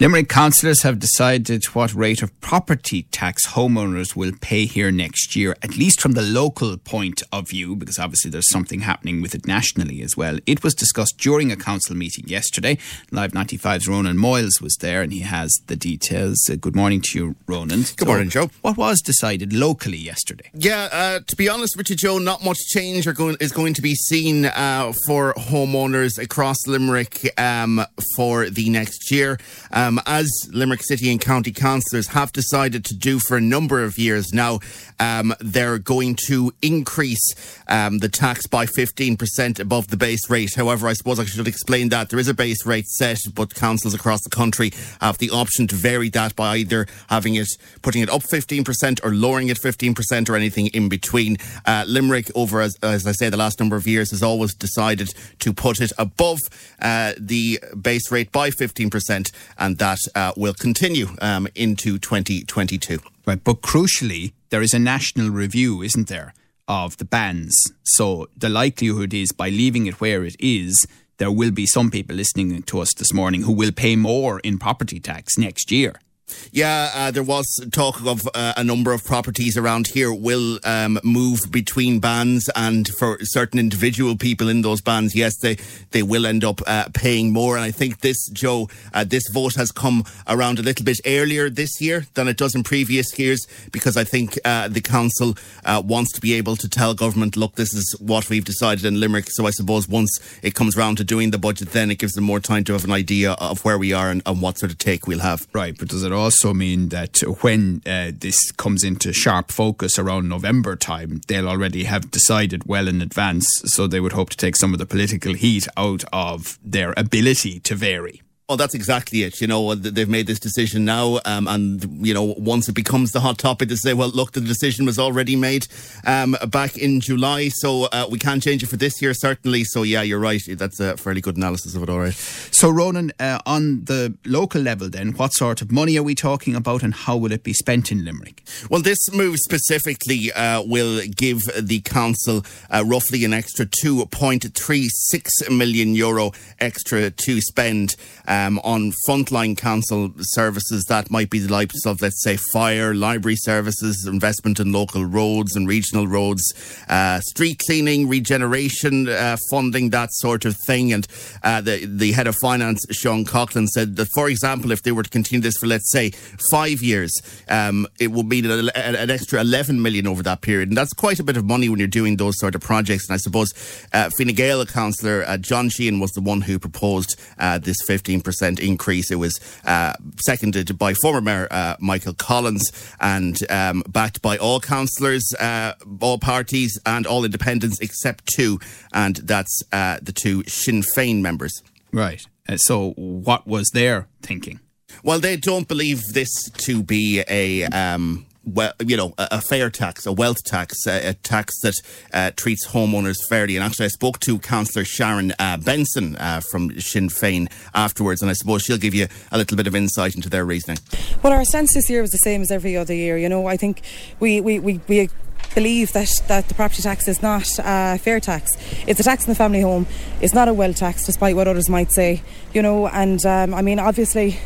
Limerick councillors have decided what rate of property tax homeowners will pay here next year, at least from the local point of view, because obviously there's something happening with it nationally as well. It was discussed during a council meeting yesterday. Live 95's Ronan Moyles was there and he has the details. Uh, good morning to you, Ronan. Good morning, Joe. What was decided locally yesterday? Yeah, uh, to be honest with you, Joe, not much change going, is going to be seen uh, for homeowners across Limerick um, for the next year. Um, as Limerick City and County councillors have decided to do for a number of years now, um, they're going to increase um, the tax by 15% above the base rate. However, I suppose I should explain that there is a base rate set, but councils across the country have the option to vary that by either having it, putting it up 15% or lowering it 15% or anything in between. Uh, Limerick, over as, as, I say, the last number of years, has always decided to put it above uh, the base rate by 15%, and that uh, will continue um, into 2022. Right, but crucially, there is a national review, isn't there, of the bans. So the likelihood is by leaving it where it is, there will be some people listening to us this morning who will pay more in property tax next year. Yeah, uh, there was talk of uh, a number of properties around here will um, move between bands, and for certain individual people in those bands, yes, they they will end up uh, paying more. And I think this, Joe, uh, this vote has come around a little bit earlier this year than it does in previous years, because I think uh, the council uh, wants to be able to tell government, look, this is what we've decided in Limerick. So I suppose once it comes round to doing the budget, then it gives them more time to have an idea of where we are and, and what sort of take we'll have. Right, but does it also mean that when uh, this comes into sharp focus around November time, they'll already have decided well in advance, so they would hope to take some of the political heat out of their ability to vary. Well, that's exactly it. You know, they've made this decision now, um, and you know, once it becomes the hot topic, to say, well, look, the decision was already made um, back in July, so uh, we can't change it for this year, certainly. So, yeah, you're right. That's a fairly good analysis of it. All right. So, Ronan, uh, on the local level, then, what sort of money are we talking about, and how will it be spent in Limerick? Well, this move specifically uh, will give the council uh, roughly an extra 2.36 million euro extra to spend um, on frontline council services that might be the likes of, let's say, fire, library services, investment in local roads and regional roads, uh, street cleaning, regeneration uh, funding, that sort of thing. And uh, the, the head of finance, Sean Coughlin, said that, for example, if they were to continue this for, let's say, five years, um, it would mean an, an, extra 11 million over that period. And that's quite a bit of money when you're doing those sort of projects. And I suppose uh, Fine Gael councillor uh, John Sheehan was the one who proposed uh, this 15% increase. It was uh, seconded by former Mayor uh, Michael Collins and um, backed by all councillors, uh, all parties, and all independents except two, and that's uh, the two Sinn Féin members. Right. Uh, so, what was their thinking? Well, they don't believe this to be a um, well, you know, a, a, fair tax, a wealth tax, a, a tax that uh, treats homeowners fairly. And actually, I spoke to Councillor Sharon uh, Benson uh, from Sinn Féin afterwards, and I suppose she'll give you a little bit of insight into their reasoning. Well, our stance this year was the same as every other year. You know, I think we we, we, we believe that, that the property tax is not a fair tax. It's a tax on the family home. It's not a wealth tax, despite what others might say. You know, and um, I mean, obviously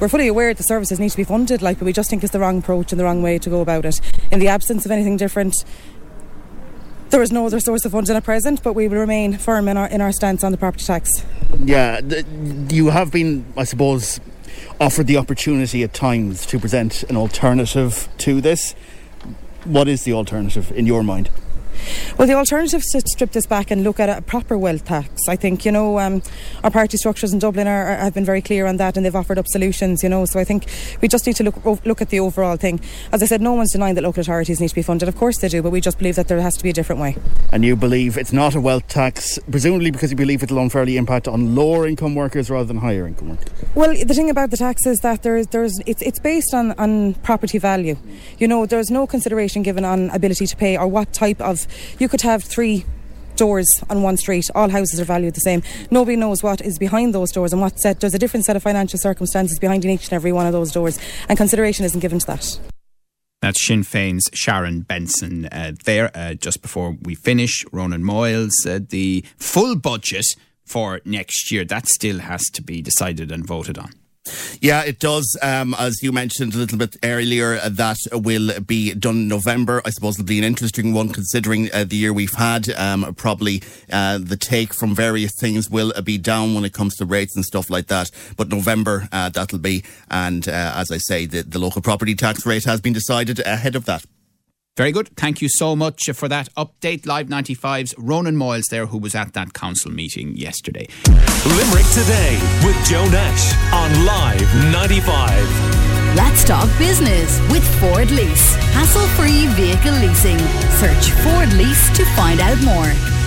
we're fully aware that the services need to be funded, like, but we just think it's the wrong approach and the wrong way to go about it. In the absence of anything different, there is no other source of funding at present, but we will remain firm in our in our stance on the property tax. Yeah, you have been, I suppose, offered the opportunity at times to present an alternative to this. What is the alternative in your mind? Well, the alternative is to strip this back and look at a proper wealth tax. I think, you know, um, our party structures in Dublin are, are, have been very clear on that and they've offered up solutions, you know. So I think we just need to look look at the overall thing. As I said, no one's denying that local authorities need to be funded. Of course they do, but we just believe that there has to be a different way. And you believe it's not a wealth tax, presumably because you believe it'll unfairly impact on lower income workers rather than higher income workers? Well, the thing about the tax is that there's, there's, it's, it's based on, on property value. You know, there's no consideration given on ability to pay or what type of you could have three doors on one street. All houses are valued the same. Nobody knows what is behind those doors and what set. There's a different set of financial circumstances behind each and every one of those doors, and consideration isn't given to that. That's Sinn Féin's Sharon Benson uh, there. Uh, just before we finish, Ronan Moyles, uh, the full budget for next year, that still has to be decided and voted on. Yeah, it does. Um, as you mentioned a little bit earlier, uh, that will be done in November. I suppose it'll be an interesting one considering uh, the year we've had. Um, probably uh, the take from various things will uh, be down when it comes to rates and stuff like that. But November, uh, that'll be. And as I say, the, the local property tax rate has been decided ahead of that. Very good. Thank you so much for that update. Live 95's Ronan Moyles there, who was at that council meeting yesterday. Limerick Today with Joe Nash on Live 95. Let's talk business with Ford Lease. Hassle free vehicle leasing. Search Ford Lease to find out more.